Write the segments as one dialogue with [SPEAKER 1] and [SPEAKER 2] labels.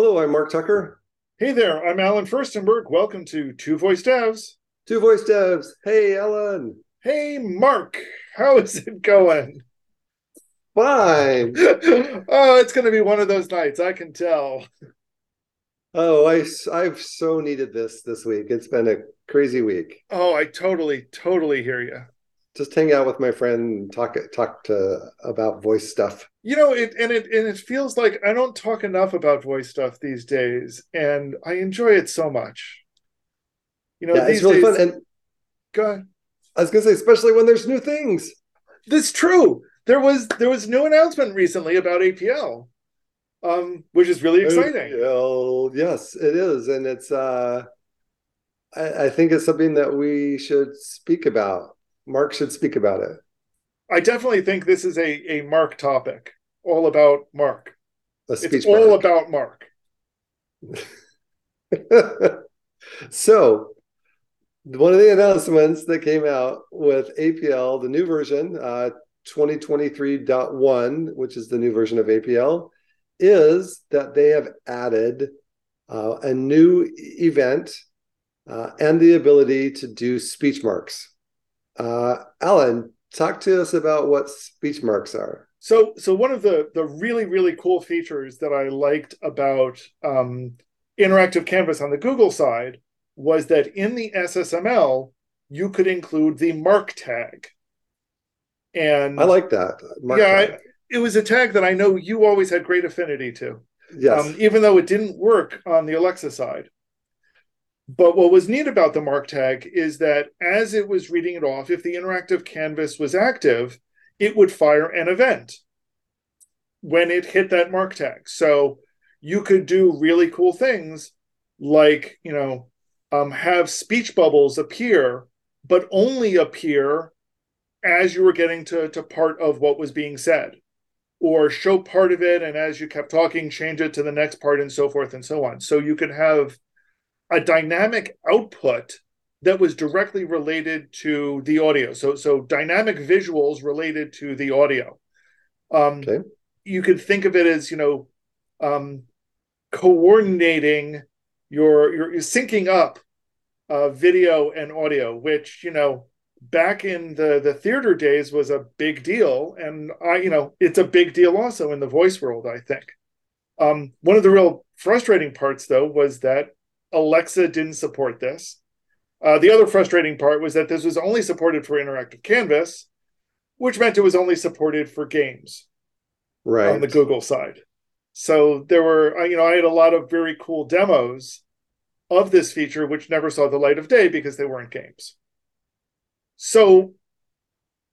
[SPEAKER 1] Hello, I'm Mark Tucker.
[SPEAKER 2] Hey there, I'm Allen Firstenberg. Welcome to Two Voice Devs.
[SPEAKER 1] Two Voice Devs. Hey, Allen.
[SPEAKER 2] Hey, Mark. How is it going?
[SPEAKER 1] Fine.
[SPEAKER 2] oh, it's going to be one of those nights. I can tell.
[SPEAKER 1] Oh, I, I've so needed this this week. It's been a crazy week.
[SPEAKER 2] Oh, I totally, totally hear you.
[SPEAKER 1] Just hang out with my friend, and talk talk to about voice stuff.
[SPEAKER 2] You know, it and it and it feels like I don't talk enough about voice stuff these days, and I enjoy it so much. You know,
[SPEAKER 1] yeah,
[SPEAKER 2] these
[SPEAKER 1] it's really
[SPEAKER 2] days,
[SPEAKER 1] fun. And
[SPEAKER 2] go ahead.
[SPEAKER 1] I was gonna say, especially when there's new things.
[SPEAKER 2] That's true. There was there was new announcement recently about APL, um, which is really exciting.
[SPEAKER 1] APL, yes, it is, and it's. uh I, I think it's something that we should speak about. Mark should speak about it.
[SPEAKER 2] I definitely think this is a a Mark topic, all about Mark.
[SPEAKER 1] A speech
[SPEAKER 2] it's all about Mark.
[SPEAKER 1] so, one of the announcements that came out with APL, the new version, uh, 2023.1, which is the new version of APL, is that they have added uh, a new event uh, and the ability to do speech marks. Uh, Allen, talk to us about what speech marks are.
[SPEAKER 2] So, so one of the the really really cool features that I liked about um, interactive canvas on the Google side was that in the SSML you could include the mark tag. And
[SPEAKER 1] I like that.
[SPEAKER 2] Mark yeah, I, it was a tag that I know you always had great affinity to.
[SPEAKER 1] Yes. Um,
[SPEAKER 2] even though it didn't work on the Alexa side. But what was neat about the mark tag is that as it was reading it off, if the interactive canvas was active, it would fire an event when it hit that mark tag. So you could do really cool things like, you know, um, have speech bubbles appear, but only appear as you were getting to, to part of what was being said, or show part of it, and as you kept talking, change it to the next part, and so forth and so on. So you could have a dynamic output that was directly related to the audio. So so dynamic visuals related to the audio. Um, okay. You could think of it as you know um, coordinating your your syncing up uh, video and audio, which you know back in the the theater days was a big deal, and I you know it's a big deal also in the voice world. I think um, one of the real frustrating parts though was that Alexa didn't support this. Uh, the other frustrating part was that this was only supported for interactive canvas, which meant it was only supported for games
[SPEAKER 1] right.
[SPEAKER 2] on the Google side. So there were, uh, you know, I had a lot of very cool demos of this feature, which never saw the light of day because they weren't games. So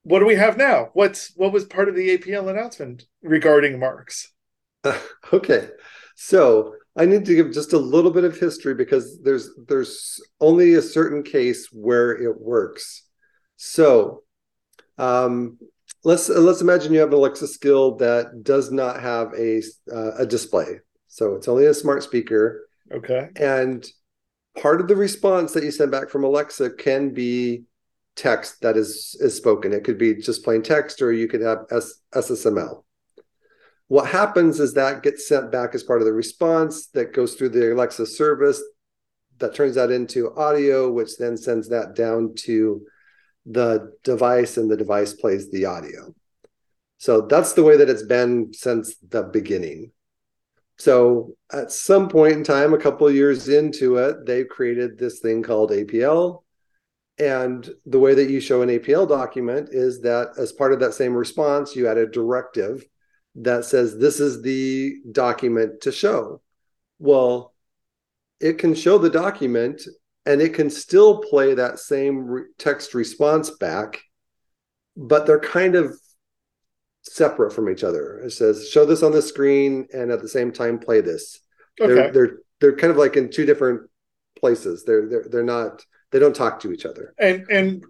[SPEAKER 2] what do we have now? What's what was part of the APL announcement regarding marks?
[SPEAKER 1] okay. So I need to give just a little bit of history because there's there's only a certain case where it works. So um, let's let's imagine you have an Alexa skill that does not have a uh, a display. So it's only a smart speaker.
[SPEAKER 2] Okay.
[SPEAKER 1] And part of the response that you send back from Alexa can be text that is is spoken. It could be just plain text, or you could have S- SSML. What happens is that gets sent back as part of the response that goes through the Alexa service that turns that into audio, which then sends that down to the device, and the device plays the audio. So that's the way that it's been since the beginning. So at some point in time, a couple of years into it, they've created this thing called APL. And the way that you show an APL document is that as part of that same response, you add a directive that says this is the document to show. Well, it can show the document and it can still play that same re- text response back, but they're kind of separate from each other. It says show this on the screen and at the same time play this. Okay. They're they're they're kind of like in two different places. They're they're they're not they don't talk to each other.
[SPEAKER 2] And and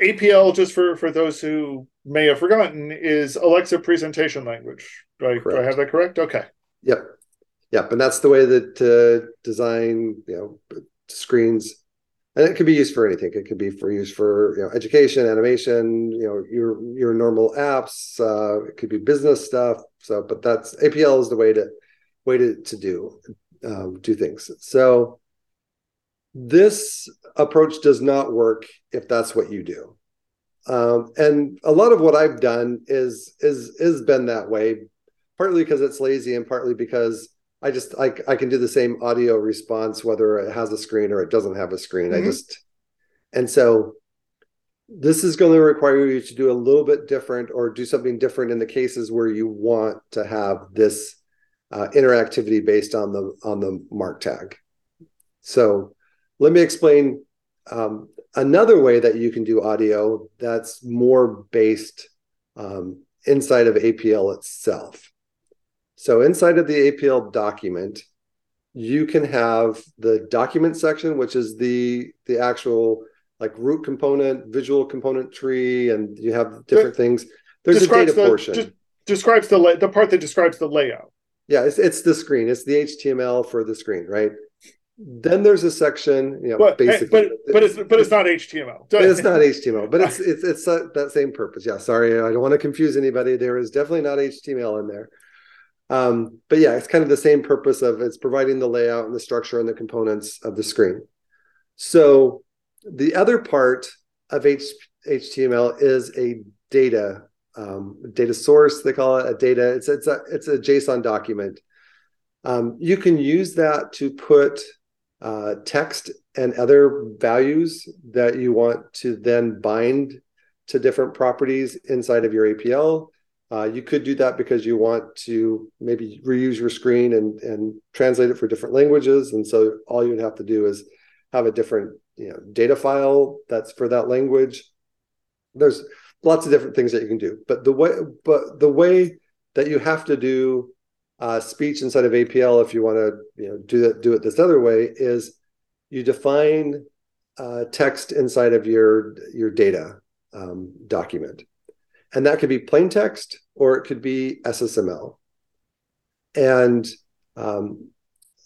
[SPEAKER 2] APL just for for those who may have forgotten is Alexa presentation language. Do I, do I have that correct? Okay.
[SPEAKER 1] Yep. Yep. And that's the way that uh, design, you know, screens, and it could be used for anything. It could be for use for you know education, animation, you know, your your normal apps. Uh, it could be business stuff. So, but that's APL is the way to way to, to do um, do things. So this approach does not work if that's what you do. Um, and a lot of what I've done is is is been that way, partly because it's lazy and partly because I just I, I can do the same audio response whether it has a screen or it doesn't have a screen. Mm-hmm. I just and so this is going to require you to do a little bit different or do something different in the cases where you want to have this uh, interactivity based on the on the mark tag. So let me explain um, another way that you can do audio that's more based um, inside of APL itself. So inside of the APL document, you can have the document section, which is the the actual like root component, visual component tree, and you have different but things. There's a data
[SPEAKER 2] the,
[SPEAKER 1] portion.
[SPEAKER 2] describes the the part that describes the layout.
[SPEAKER 1] Yeah, it's it's the screen. It's the HTML for the screen, right? Then there's a section, you know,
[SPEAKER 2] but,
[SPEAKER 1] basically,
[SPEAKER 2] but but it's but it's not HTML.
[SPEAKER 1] It's not HTML, but it's it's it's that, that same purpose. Yeah, sorry, I don't want to confuse anybody. There is definitely not HTML in there. Um, but yeah, it's kind of the same purpose of it's providing the layout and the structure and the components of the screen. So the other part of H- HTML is a data um, data source. They call it a data. It's it's a it's a JSON document. Um, you can use that to put uh, text and other values that you want to then bind to different properties inside of your APL. Uh, you could do that because you want to maybe reuse your screen and, and translate it for different languages. And so all you would have to do is have a different you know data file that's for that language. There's lots of different things that you can do, but the way but the way that you have to do uh, speech inside of APL if you want to you know do that do it this other way is you define uh, text inside of your your data um, document, and that could be plain text or it could be SSML, and um,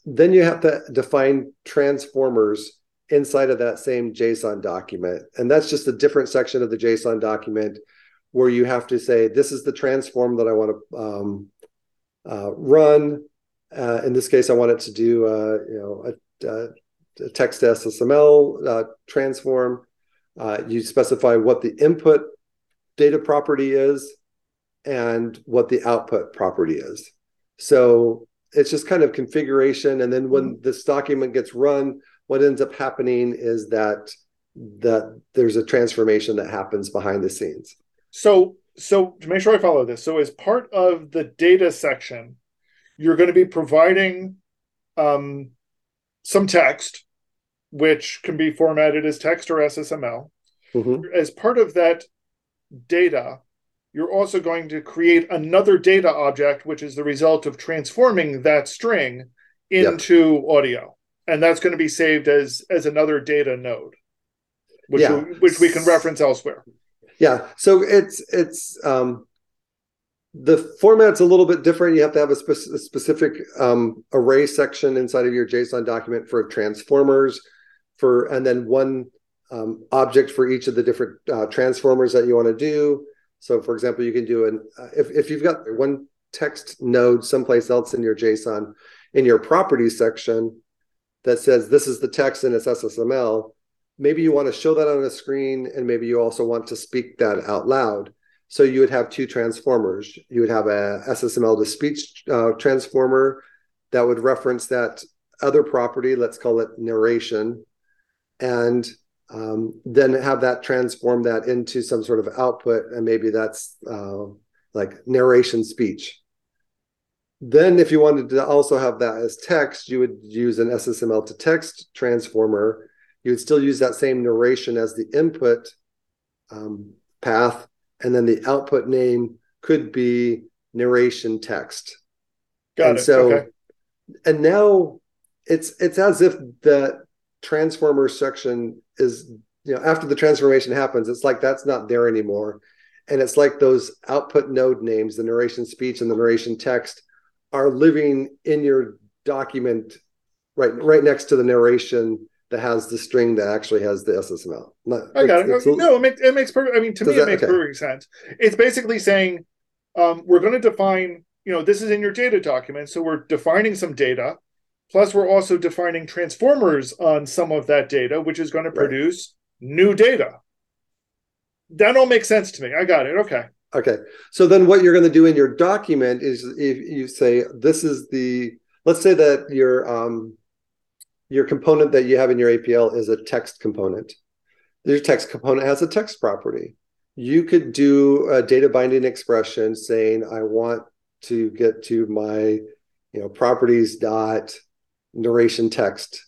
[SPEAKER 1] then you have to define transformers inside of that same JSON document, and that's just a different section of the JSON document where you have to say this is the transform that I want to um, uh, run. Uh, in this case, I want it to do uh, you know a, a text to SSML uh, transform. Uh, you specify what the input data property is and what the output property is. So it's just kind of configuration. And then when mm-hmm. this document gets run, what ends up happening is that that there's a transformation that happens behind the scenes.
[SPEAKER 2] So so to make sure I follow this, so as part of the data section, you're going to be providing um, some text, which can be formatted as text or SSML. Mm-hmm. As part of that data, you're also going to create another data object, which is the result of transforming that string into yep. audio, and that's going to be saved as as another data node, which yeah. we, which we can reference elsewhere
[SPEAKER 1] yeah so it's it's um the format's a little bit different. You have to have a, spe- a specific um, array section inside of your json document for transformers for and then one um, object for each of the different uh, transformers that you want to do. So for example you can do an uh, if, if you've got one text node someplace else in your json in your properties section that says this is the text and it's ssml maybe you want to show that on a screen and maybe you also want to speak that out loud. So you would have two transformers. You would have a ssml to speech uh, transformer that would reference that other property let's call it narration and um, then have that transform that into some sort of output and maybe that's uh, like narration speech. Then if you wanted to also have that as text you would use an ssml to text transformer you would still use that same narration as the input um, path, and then the output name could be narration text.
[SPEAKER 2] Got
[SPEAKER 1] and
[SPEAKER 2] it.
[SPEAKER 1] So,
[SPEAKER 2] okay.
[SPEAKER 1] and now it's it's as if the transformer section is you know after the transformation happens, it's like that's not there anymore, and it's like those output node names, the narration speech and the narration text, are living in your document right right next to the narration that has the string that actually has the SSML.
[SPEAKER 2] Not, I got it. no, it makes it makes perfect. I mean, to me, that, it makes okay. perfect sense. It's basically saying um, we're going to define you know, this is in your data document. So we're defining some data. Plus, we're also defining transformers on some of that data, which is going to produce right. new data. That all makes sense to me. I got it. Okay.
[SPEAKER 1] Okay. So then what you're going to do in your document is if you say this is the let's say that your um your component that you have in your APL is a text component. Your text component has a text property. You could do a data binding expression saying I want to get to my you know properties dot narration text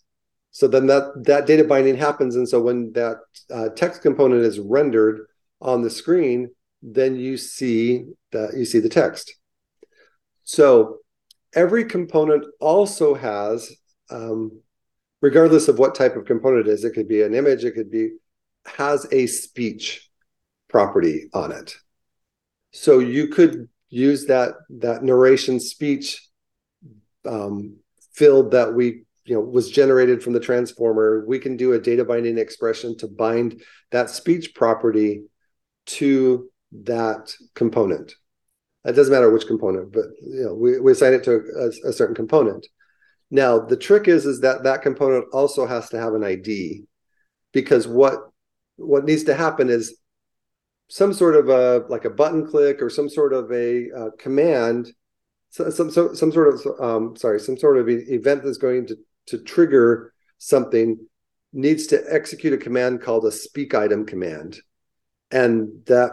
[SPEAKER 1] so then that that data binding happens and so when that uh, text component is rendered on the screen then you see that you see the text so every component also has um, regardless of what type of component it is it could be an image it could be has a speech property on it. So you could use that that narration speech um, field that we you know was generated from the transformer. We can do a data binding expression to bind that speech property to that component. It doesn't matter which component but you know we, we assign it to a, a certain component now the trick is is that that component also has to have an id because what what needs to happen is some sort of a like a button click or some sort of a uh, command so, some some sort of um, sorry some sort of event that's going to to trigger something needs to execute a command called a speak item command. And that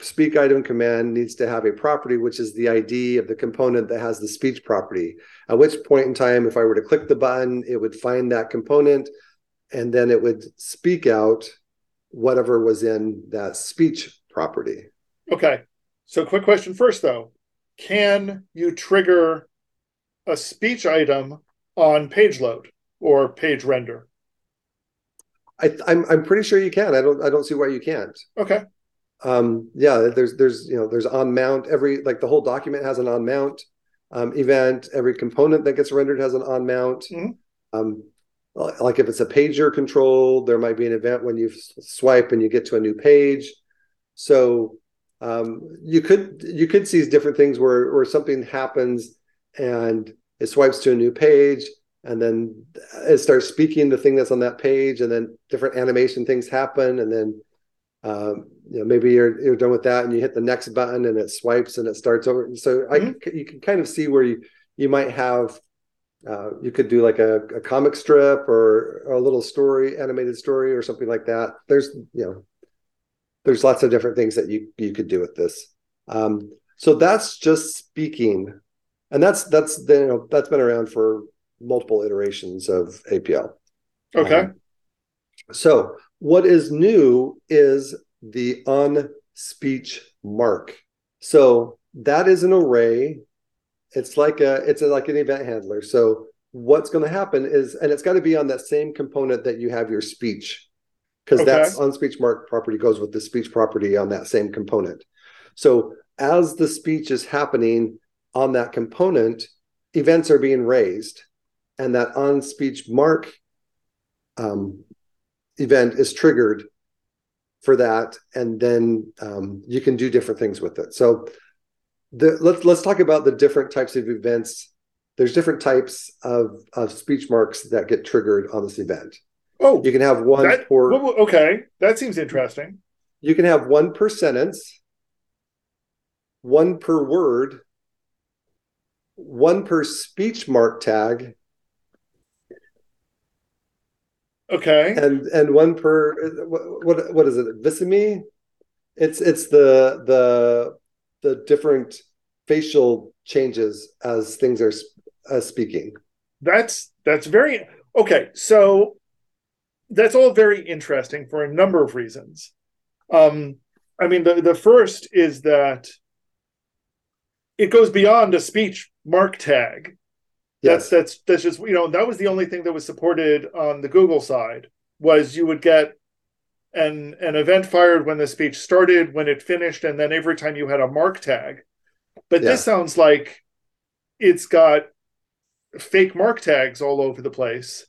[SPEAKER 1] speak item command needs to have a property which is the id of the component that has the speech property at which point in time if i were to click the button it would find that component and then it would speak out whatever was in that speech property.
[SPEAKER 2] Okay. So, quick question first, though. Can you trigger a speech item on page load or page render?
[SPEAKER 1] I, am I'm, I'm pretty sure you can. I don't I don't see why you can't.
[SPEAKER 2] Okay.
[SPEAKER 1] Um, yeah, there's there's you know there's on mount every like the whole document has an on mount um, event. Every component that gets rendered has an on mount. Mm-hmm. Um, like if it's a pager control, there might be an event when you swipe and you get to a new page. So um, you could you could see different things where where something happens and it swipes to a new page and then it starts speaking the thing that's on that page and then different animation things happen and then um, you know maybe you're you're done with that and you hit the next button and it swipes and it starts over so mm-hmm. I you can kind of see where you you might have uh, you could do like a, a comic strip or, or, a little story, animated story, or something like that. There's you know, there's lots of different things that you you could do with this. Um, so that's just speaking, and that's that's the, you know that's been around for multiple iterations of APL.
[SPEAKER 2] Okay. Um,
[SPEAKER 1] so what is new is the on speech mark. So that is an array it's like a it's like an event handler. So what's going to happen is, and it's got to be on that same component that you have your speech, because okay. that's on speech mark property goes with the speech property on that same component. So as the speech is happening on that component, events are being raised, and that on speech mark um, event is triggered for that, and then um, you can do different things with it. So the, let's let's talk about the different types of events. There's different types of, of speech marks that get triggered on this event.
[SPEAKER 2] Oh,
[SPEAKER 1] you can have one
[SPEAKER 2] that, per. Okay, that seems interesting.
[SPEAKER 1] You can have one per sentence, one per word, one per speech mark tag.
[SPEAKER 2] Okay.
[SPEAKER 1] And and one per what what is it? Viseme? It's it's the the the different facial changes as things are uh, speaking.
[SPEAKER 2] That's that's very okay. So that's all very interesting for a number of reasons. Um, I mean, the the first is that it goes beyond a speech mark tag. Yes. That's that's that's just you know that was the only thing that was supported on the Google side was you would get an an event fired when the speech started, when it finished, and then every time you had a mark tag. But yeah. this sounds like it's got fake mark tags all over the place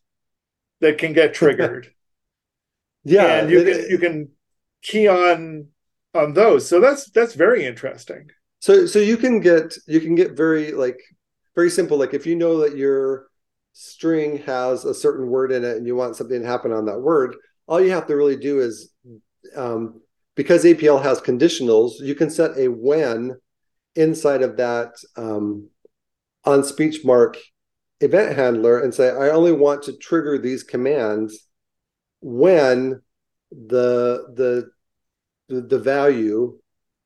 [SPEAKER 2] that can get triggered.
[SPEAKER 1] yeah,
[SPEAKER 2] and you it, can you can key on on those. So that's that's very interesting.
[SPEAKER 1] So so you can get you can get very like very simple. Like if you know that your string has a certain word in it and you want something to happen on that word, all you have to really do is um, because APL has conditionals, you can set a when inside of that um, on speech mark event handler and say, I only want to trigger these commands when the the the, the value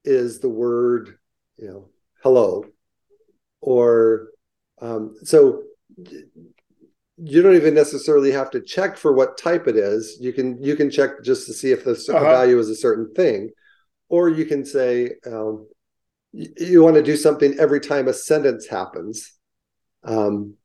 [SPEAKER 1] is the word you know hello or um, so you don't even necessarily have to check for what type it is. You can you can check just to see if the uh-huh. value is a certain thing. Or you can say um, you, you want to do something every time a sentence happens. Um,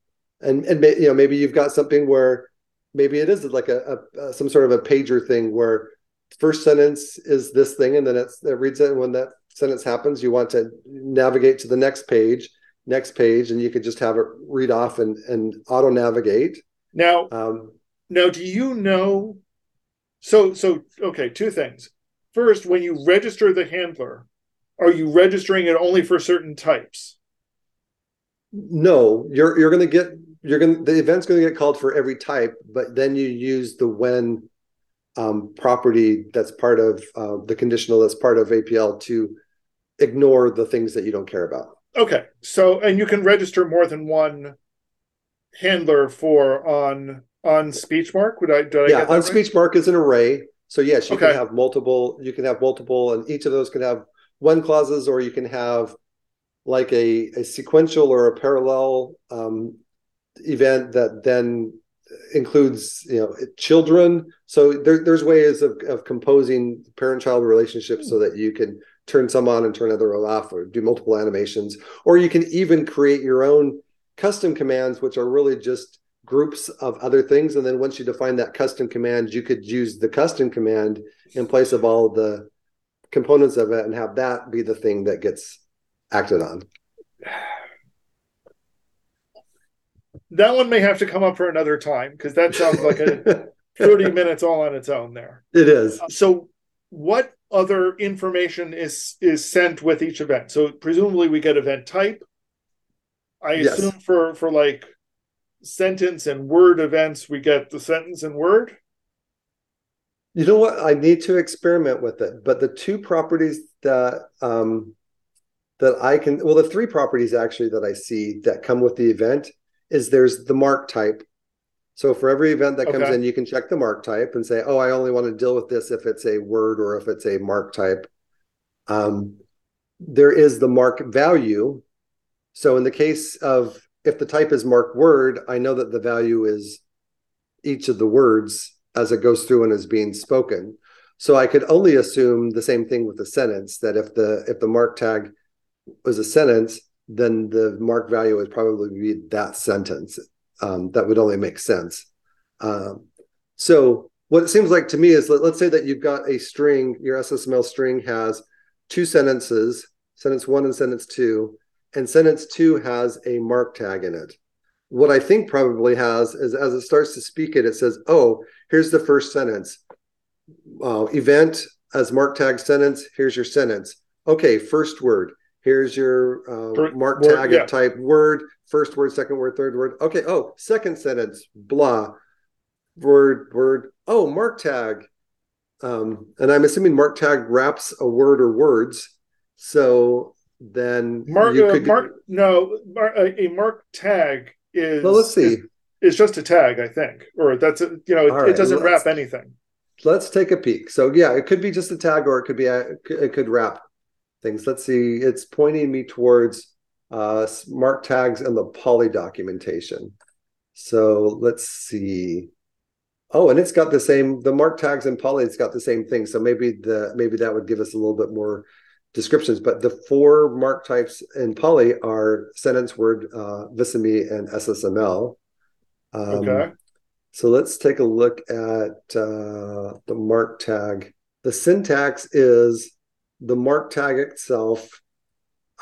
[SPEAKER 1] and and you know maybe you've got something where maybe it is like a, a, some sort of a pager thing where first sentence is this thing and then it's, it reads it. And when that sentence happens you want to navigate to the next page next page and you could just have it read off and, and auto navigate.
[SPEAKER 2] Now um, now do you know so so okay two things. First when you register the handler are you registering it only for certain types?
[SPEAKER 1] No you're you're going to get you're going to the event's going to get called for every type but then you use the when um, property that's part of uh, the conditional that's part of apl to ignore the things that you don't care about
[SPEAKER 2] Okay, so and you can register more than one handler for on on SpeechMark. Would I? Did I
[SPEAKER 1] yeah, on right? SpeechMark is an array. So yes, you
[SPEAKER 2] okay.
[SPEAKER 1] can have multiple. You can have multiple, and each of those can have when clauses, or you can have like a, a sequential or a parallel um, event that then includes you know children. So there, there's ways of, of composing parent-child relationships so that you can turn some on and turn other off or do multiple animations. Or you can even create your own custom commands which are really just groups of other things. And then once you define that custom command you could use the custom command in place of all the components of it and have that be the thing that gets acted on.
[SPEAKER 2] That one may have to come up for another time because that sounds like a 30 minutes all on its own there.
[SPEAKER 1] It is.
[SPEAKER 2] So what other information is is sent with each event. So presumably we get event type. I yes. assume for for like sentence and word events we get the sentence and word.
[SPEAKER 1] You know what? I need to experiment with it. But the two properties that um that I can well the three properties actually that I see that come with the event is there's the mark type so for every event that comes okay. in, you can check the mark type and say, oh, I only want to deal with this if it's a word or if it's a mark type. Um, there is the mark value. So in the case of if the type is mark word, I know that the value is each of the words as it goes through and is being spoken. So I could only assume the same thing with the sentence that if the if the mark tag was a sentence, then the mark value would probably be that sentence um, that would only make sense. Um, so what it seems like to me is let, let's say that you've got a string, your SSML string has two sentences, sentence one and sentence two, and sentence two has a mark tag in it. What I think probably has is as it starts to speak it, it says, oh, here's the first sentence. Uh, event as mark tag sentence, here's your sentence. Okay, first word. Here's your uh, mark word, tag yeah. of type word, first word, second word, third word. Okay. Oh, second sentence, blah, word, word. Oh, mark tag. Um, and I'm assuming mark tag wraps a word or words. So then
[SPEAKER 2] mark, you uh, could mark no a, a, mark tag is
[SPEAKER 1] well let's see
[SPEAKER 2] is, is, just a tag i think or that's a, you know it, right, it doesn't wrap anything
[SPEAKER 1] let's take a peek so yeah it could be just a tag or it could be a, it could wrap things. Let's see, it's pointing me towards uh, mark tags and the Polly documentation. So let's see. Oh, and it's got the same, the mark tags and Polly, it's got the same thing. So maybe the maybe that would give us a little bit more descriptions. But the four mark types in Polly are sentence, word, uh, viseme, and SSML. Um, okay. So let's take a look at uh, the mark tag. The syntax is the mark tag itself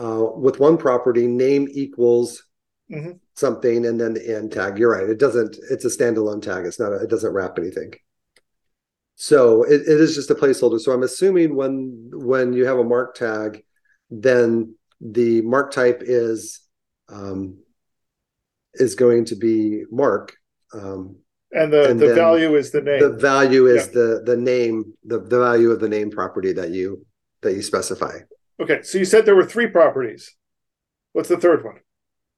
[SPEAKER 1] uh, with one property name equals mm-hmm. something and then the end tag you're right it doesn't it's a standalone tag it's not a, it doesn't wrap anything so it, it is just a placeholder so i'm assuming when when you have a mark tag then the mark type is um, is going to be mark. Um,
[SPEAKER 2] and the, and the value is the name.
[SPEAKER 1] The value is yeah. the the name, the, the value of the name property that you that you specify.
[SPEAKER 2] Okay, so you said there were three properties. What's the third one?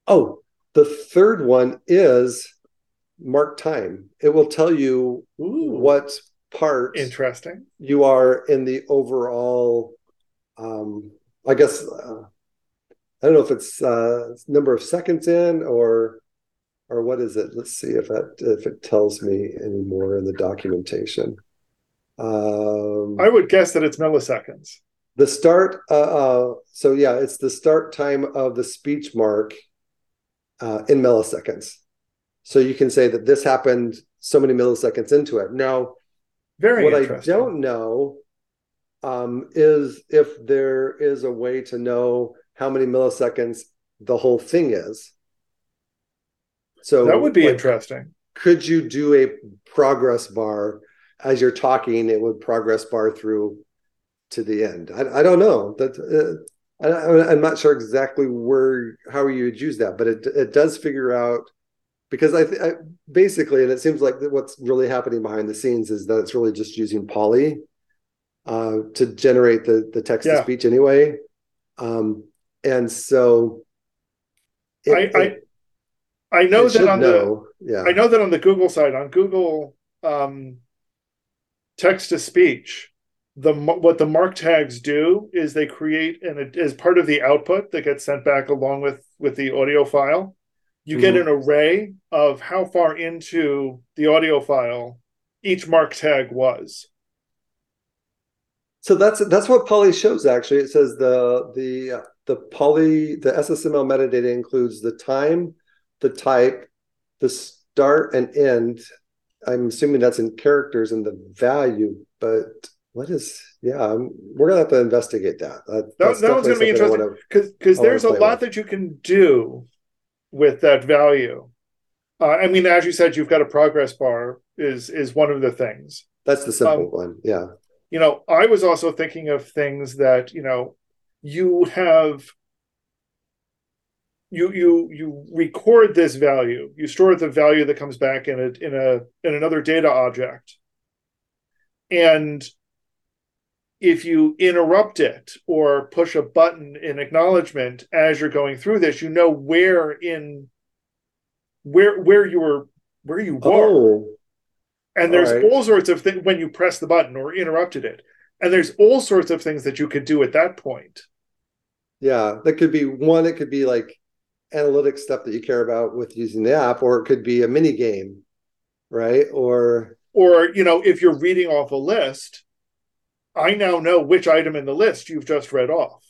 [SPEAKER 1] Oh, the third one is mark time. It will tell you Ooh. what part
[SPEAKER 2] interesting
[SPEAKER 1] you are in the overall um i guess uh, i don't know if it's uh number of seconds in or or what is it let's see if that if it tells me anymore in the documentation
[SPEAKER 2] um i would guess that it's milliseconds
[SPEAKER 1] the start uh, uh so yeah it's the start time of the speech mark uh in milliseconds so you can say that this happened so many milliseconds into it now
[SPEAKER 2] very
[SPEAKER 1] what I don't know um, is if there is a way to know how many milliseconds the whole thing is.
[SPEAKER 2] So that would be like, interesting.
[SPEAKER 1] Could you do a progress bar as you're talking? It would progress bar through to the end. I, I don't know that. Uh, I, am not sure exactly where how you would use that, but it it does figure out because I, th- I, basically, and it seems like what's really happening behind the scenes is that it's really just using Polly uh, to generate the the text to speech anyway, um, and so
[SPEAKER 2] it, I, it, I I know that on know. the yeah I know that on the Google side on Google um, text to speech the what the mark tags do is they create an as part of the output that gets sent back along with with the audio file you mm-hmm. get an array of how far into the audio file each mark tag was.
[SPEAKER 1] So that's that's what Polly shows. Actually, it says the the the Polly the SSML metadata includes the time, the type, the start and end. I'm assuming that's in characters and the value, but what is yeah we're gonna have to investigate that that,
[SPEAKER 2] that, that one's gonna be interesting because because there's a lot with. that you can do with that value. Uh, I mean, as you said, you've got a progress bar is is one of the things.
[SPEAKER 1] That's the simple um, one. Yeah.
[SPEAKER 2] You know, I was also thinking of things that you know you have you you you record this value you store the value that comes back in a in a in another data object and if you interrupt it or push a button in acknowledgement as you're going through this, you know where in where where you were where you oh. were. Oh. And there's all, right. all sorts of things when you press the button or interrupted it. And there's all sorts of things that you could do at that point.
[SPEAKER 1] Yeah, that could be one, it could be like analytic stuff that you care about with using the app, or it could be a mini game, right? Or
[SPEAKER 2] or you know, if you're reading off a list, I now know which item in the list you've just read off.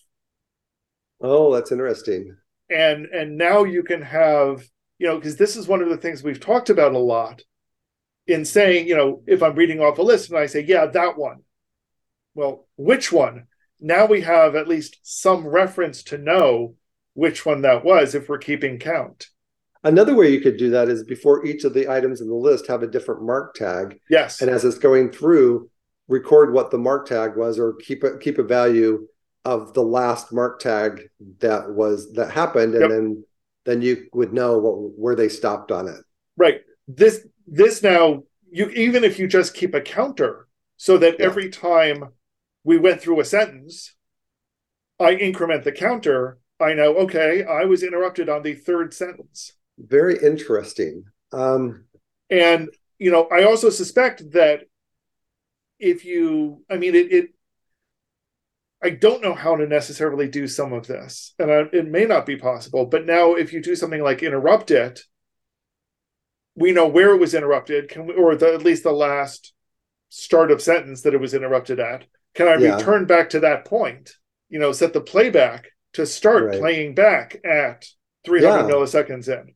[SPEAKER 1] Oh, that's interesting.
[SPEAKER 2] And and now you can have, you know, because this is one of the things we've talked about a lot in saying, you know, if I'm reading off a list and I say, yeah, that one. Well, which one? Now we have at least some reference to know which one that was if we're keeping count.
[SPEAKER 1] Another way you could do that is before each of the items in the list have a different mark tag.
[SPEAKER 2] Yes.
[SPEAKER 1] And as it's going through, record what the mark tag was or keep a keep a value of the last mark tag that was that happened. And yep. then then you would know what where they stopped on it.
[SPEAKER 2] Right. This this now you even if you just keep a counter so that yeah. every time we went through a sentence i increment the counter i know okay i was interrupted on the third sentence.
[SPEAKER 1] Very interesting. Um
[SPEAKER 2] and you know i also suspect that if you i mean it, it I don't know how to necessarily do some of this, and I, it may not be possible. But now, if you do something like interrupt it, we know where it was interrupted. Can we, or the, at least the last start of sentence that it was interrupted at? Can I yeah. return back to that point? You know, set the playback to start right. playing back at 300 yeah. milliseconds in.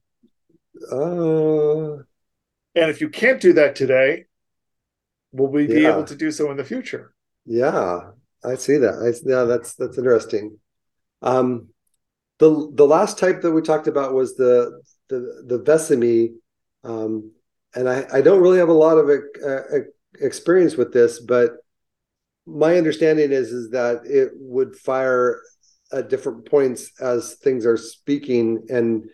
[SPEAKER 1] Uh...
[SPEAKER 2] And if you can't do that today, will we be able to do so in the future?
[SPEAKER 1] Yeah, I see that. I, yeah, that's that's interesting. Um, the the last type that we talked about was the the the Viseme, um, and I I don't really have a lot of uh, experience with this, but my understanding is is that it would fire at different points as things are speaking and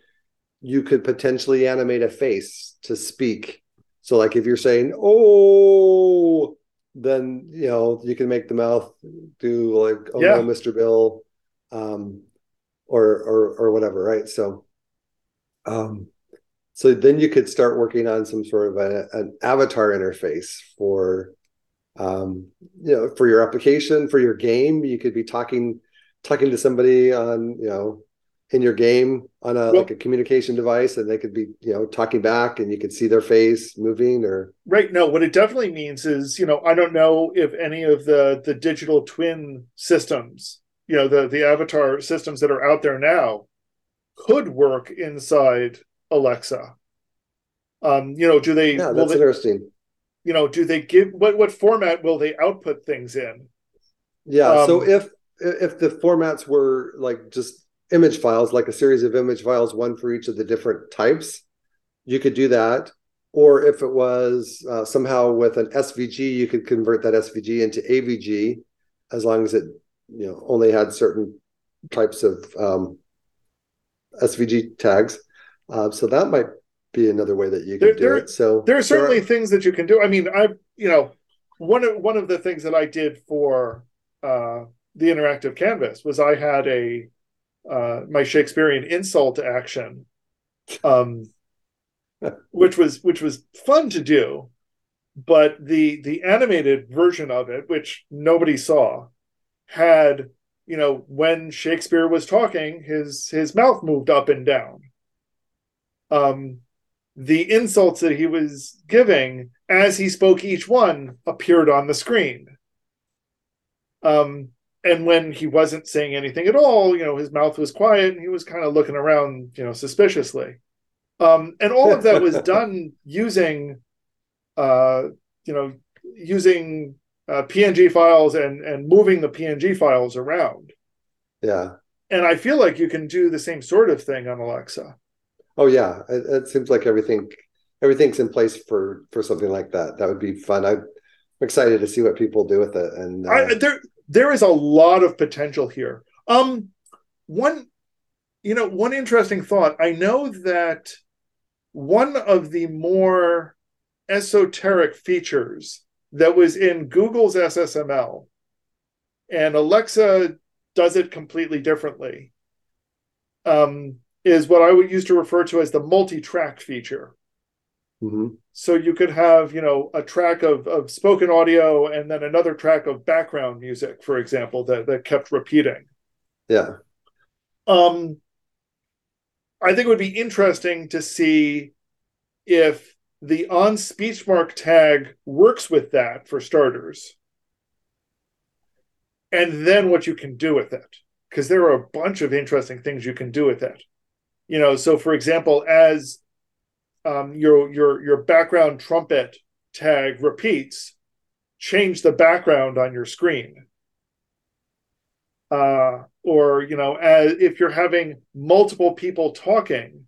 [SPEAKER 1] you could potentially animate a face to speak so like if you're saying oh then you know you can make the mouth do like oh yeah. no mr bill um or or or whatever right so um so then you could start working on some sort of a, an avatar interface for um you know for your application for your game you could be talking talking to somebody on you know in your game on a well, like a communication device and they could be you know talking back and you could see their face moving or?
[SPEAKER 2] Right no what it definitely means is you know i don't know if any of the the digital twin systems you know the the avatar systems that are out there now could work inside alexa. Um you know do they
[SPEAKER 1] yeah that's
[SPEAKER 2] they,
[SPEAKER 1] interesting.
[SPEAKER 2] you know do they give what what format will they output things in?
[SPEAKER 1] Yeah um, so if if the formats were like just image files, like a series of image files, one for each of the different types, you could do that. Or if it was uh, somehow with an SVG, you could convert that SVG into AVG, as long as it you know only had certain types of um, SVG tags. Uh, so that might be another way that you can there, do there, it. So
[SPEAKER 2] there are certainly there are... things that you can do. I mean, I you know one of one of the things that I did for uh, the interactive canvas was I had a uh, my Shakespearean insult action, um, which was which was fun to do, but the the animated version of it, which nobody saw, had you know when Shakespeare was talking, his his mouth moved up and down. Um, the insults that he was giving as he spoke each one appeared on the screen. Um, and when he wasn't saying anything at all, you know, his mouth was quiet and he was kind of looking around, you know, suspiciously. Um, and all of that was done using, uh, you know, using uh, PNG files and and moving the PNG files around.
[SPEAKER 1] Yeah.
[SPEAKER 2] And I feel like you can do the same sort of thing on Alexa.
[SPEAKER 1] Oh yeah, it, it seems like everything everything's in place for for something like that. That would be fun. I, am excited to see what people do with it. And uh,
[SPEAKER 2] I, there there is a lot of potential here. Um, one, you know, one interesting thought. I know that one of the more esoteric features that was in Google's SSML, and Alexa does it completely differently, um, is what I would used to refer to as the multi-track feature.
[SPEAKER 1] Mm-hmm.
[SPEAKER 2] So you could have, you know, a track of, of spoken audio and then another track of background music, for example, that, that kept repeating.
[SPEAKER 1] Yeah.
[SPEAKER 2] Um, I think it would be interesting to see if the on speech mark tag works with that for starters. And then what you can do with it. Because there are a bunch of interesting things you can do with it. You know, so for example, as um, your your your background trumpet tag repeats, change the background on your screen. Uh, or you know, as if you're having multiple people talking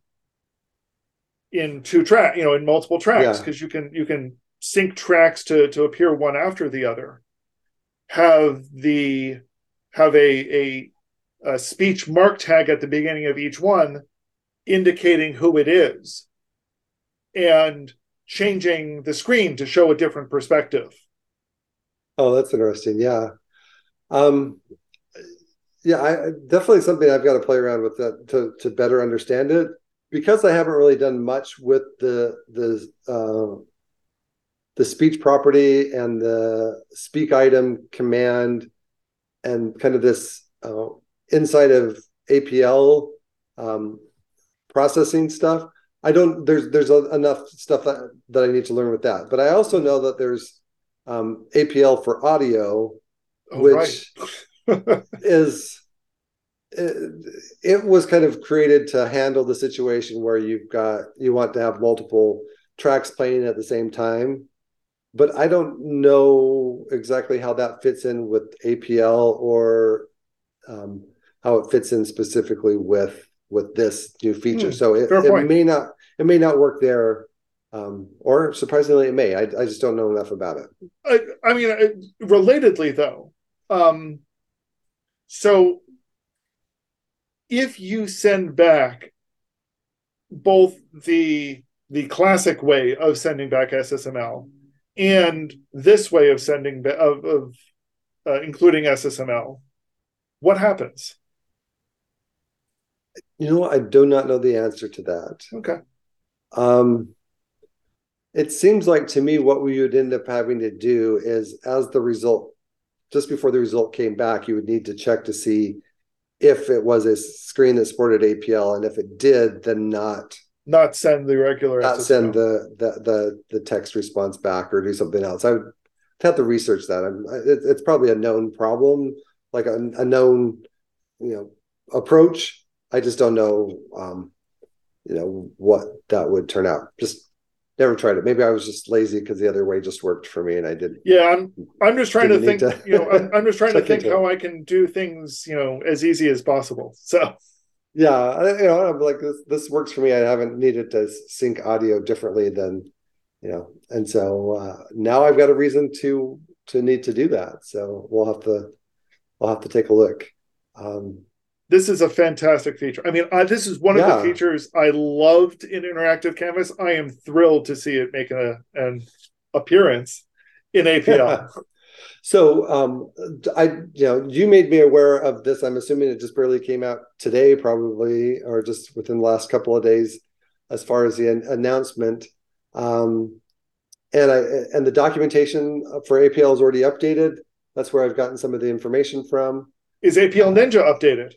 [SPEAKER 2] in two track, you know, in multiple tracks, because yeah. you can you can sync tracks to to appear one after the other. Have the have a a, a speech mark tag at the beginning of each one, indicating who it is and changing the screen to show a different perspective.
[SPEAKER 1] Oh, that's interesting. Yeah. Um, yeah, I definitely something I've got to play around with that to to better understand it because I haven't really done much with the the uh, the speech property and the speak item command and kind of this uh, inside of APL um, processing stuff. I don't. There's there's a, enough stuff that, that I need to learn with that. But I also know that there's um, APL for audio, oh, which right. is it, it, was kind of created to handle the situation where you've got you want to have multiple tracks playing at the same time. But I don't know exactly how that fits in with APL or um, how it fits in specifically with with this new feature. Hmm, so it, it may not it may not work there, um, or surprisingly, it may. I, I just don't know enough about it.
[SPEAKER 2] I, I mean, relatedly though, um, so if you send back both the the classic way of sending back SSML and this way of sending of, of uh, including SSML, what happens?
[SPEAKER 1] You know, I do not know the answer to that.
[SPEAKER 2] Okay.
[SPEAKER 1] Um, it seems like to me what we would end up having to do is as the result, just before the result came back, you would need to check to see if it was a screen that supported APL, and if it did, then not
[SPEAKER 2] not send the regular
[SPEAKER 1] not send the, the the the text response back or do something else. I would have to research that. I'm, it, it's probably a known problem, like a, a known you know approach. I just don't know um, you know what that would turn out. Just never tried it. Maybe I was just lazy because the other way just worked for me, and I didn't.
[SPEAKER 2] Yeah, I'm. I'm just trying to think. To you know, I'm, I'm, just trying to think how I can do things, you know, as easy as possible. So
[SPEAKER 1] yeah you know i'm like this this works for me i haven't needed to sync audio differently than you know and so uh, now i've got a reason to to need to do that so we'll have to we'll have to take a look um,
[SPEAKER 2] this is a fantastic feature i mean I, this is one yeah. of the features i loved in interactive canvas i am thrilled to see it make a, an appearance in apl
[SPEAKER 1] So um, I, you know, you made me aware of this. I'm assuming it just barely came out today, probably, or just within the last couple of days, as far as the an- announcement. Um, and I and the documentation for APL is already updated. That's where I've gotten some of the information from.
[SPEAKER 2] Is APL Ninja updated?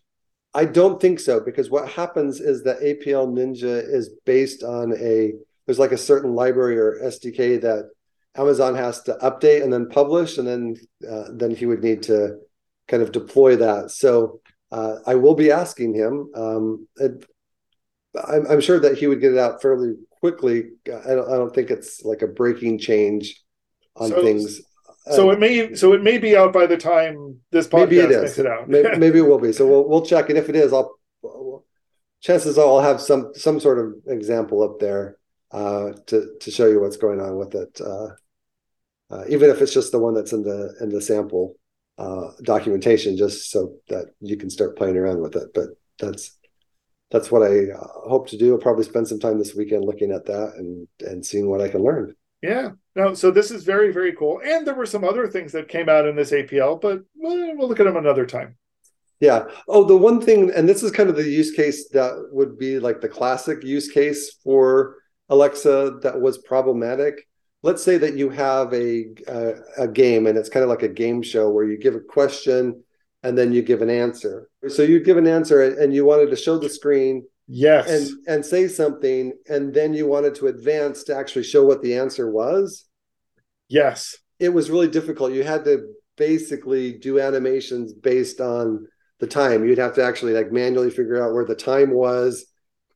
[SPEAKER 1] I don't think so because what happens is that APL Ninja is based on a there's like a certain library or SDK that Amazon has to update and then publish, and then uh, then he would need to kind of deploy that. So uh, I will be asking him. Um, it, I'm, I'm, sure that he would get it out fairly quickly. I don't, I don't think it's like a breaking change on so, things.
[SPEAKER 2] So uh, it may so it may be out by the time this podcast maybe it is. makes it out.
[SPEAKER 1] maybe, maybe, it will be. So we'll we'll check, and if it is, I'll chances are I'll have some some sort of example up there uh, to to show you what's going on with it. Uh, uh, even if it's just the one that's in the in the sample uh, documentation, just so that you can start playing around with it. But that's that's what I uh, hope to do. I'll probably spend some time this weekend looking at that and and seeing what I can learn.
[SPEAKER 2] Yeah. No, so this is very very cool. And there were some other things that came out in this APL, but we'll, we'll look at them another time.
[SPEAKER 1] Yeah. Oh, the one thing, and this is kind of the use case that would be like the classic use case for Alexa that was problematic let's say that you have a, a, a game and it's kind of like a game show where you give a question and then you give an answer. So you give an answer and you wanted to show the screen
[SPEAKER 2] yes
[SPEAKER 1] and and say something and then you wanted to advance to actually show what the answer was
[SPEAKER 2] yes
[SPEAKER 1] it was really difficult you had to basically do animations based on the time you'd have to actually like manually figure out where the time was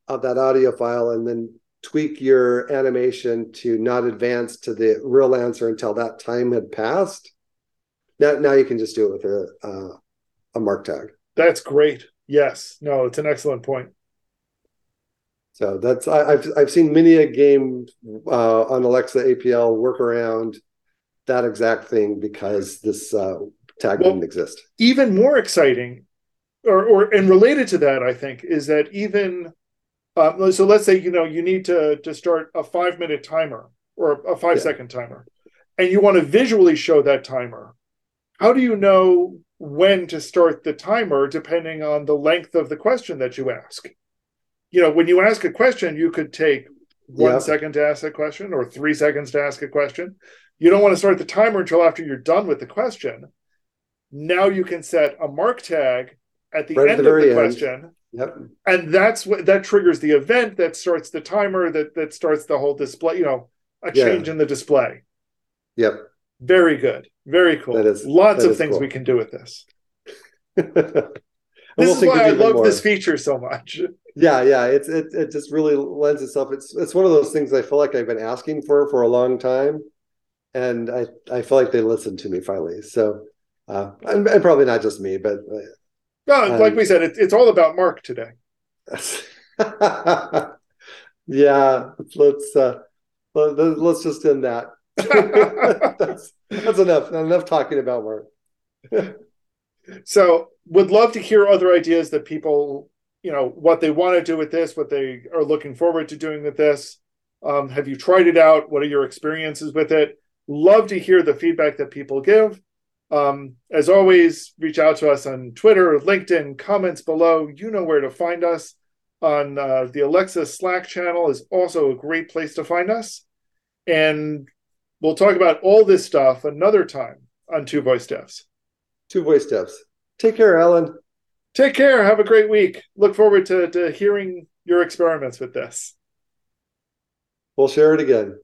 [SPEAKER 1] of that audio file and then tweak your animation to not advance to the real answer until that time had passed. Now, now you can just do it with a uh, a mark tag.
[SPEAKER 2] That's great. Yes. No, it's an excellent point.
[SPEAKER 1] So that's I, have I've seen many a game uh, on Alexa APL work around that exact thing because this uh, tag well, didn't exist.
[SPEAKER 2] Even more exciting, or or and related to that, I think, is that even uh, so let's say you know you need to to start a five minute timer or a five yeah. second timer, and you want to visually show that timer. How do you know when to start the timer depending on the length of the question that you ask? You know, when you ask a question, you could take one yeah. second to ask a question or three seconds to ask a question. You don't want to start the timer until after you're done with the question. Now you can set a mark tag at the right end at the of the end. question
[SPEAKER 1] Yep.
[SPEAKER 2] And that's what that triggers the event that starts the timer that that starts the whole display, you know, a change yeah. in the display.
[SPEAKER 1] Yep.
[SPEAKER 2] Very good. Very cool. That is lots that of is things cool. we can do with this. this is why I love more. this feature so much.
[SPEAKER 1] Yeah, yeah. It's it it just really lends itself. It's it's one of those things I feel like I've been asking for for a long time. And I, I feel like they listened to me finally. So uh, and, and probably not just me, but uh,
[SPEAKER 2] well, um, like we said, it, it's all about Mark today.
[SPEAKER 1] yeah, let's uh, let's just end that. that's that's enough. Enough talking about Mark.
[SPEAKER 2] so, would love to hear other ideas that people you know what they want to do with this, what they are looking forward to doing with this. Um, have you tried it out? What are your experiences with it? Love to hear the feedback that people give. Um, as always, reach out to us on Twitter, LinkedIn, comments below. You know where to find us. On uh, the Alexa Slack channel is also a great place to find us. And we'll talk about all this stuff another time on Two Voice Devs.
[SPEAKER 1] Two Voice Devs. Take care, Allen.
[SPEAKER 2] Take care. Have a great week. Look forward to, to hearing your experiments with this.
[SPEAKER 1] We'll share it again.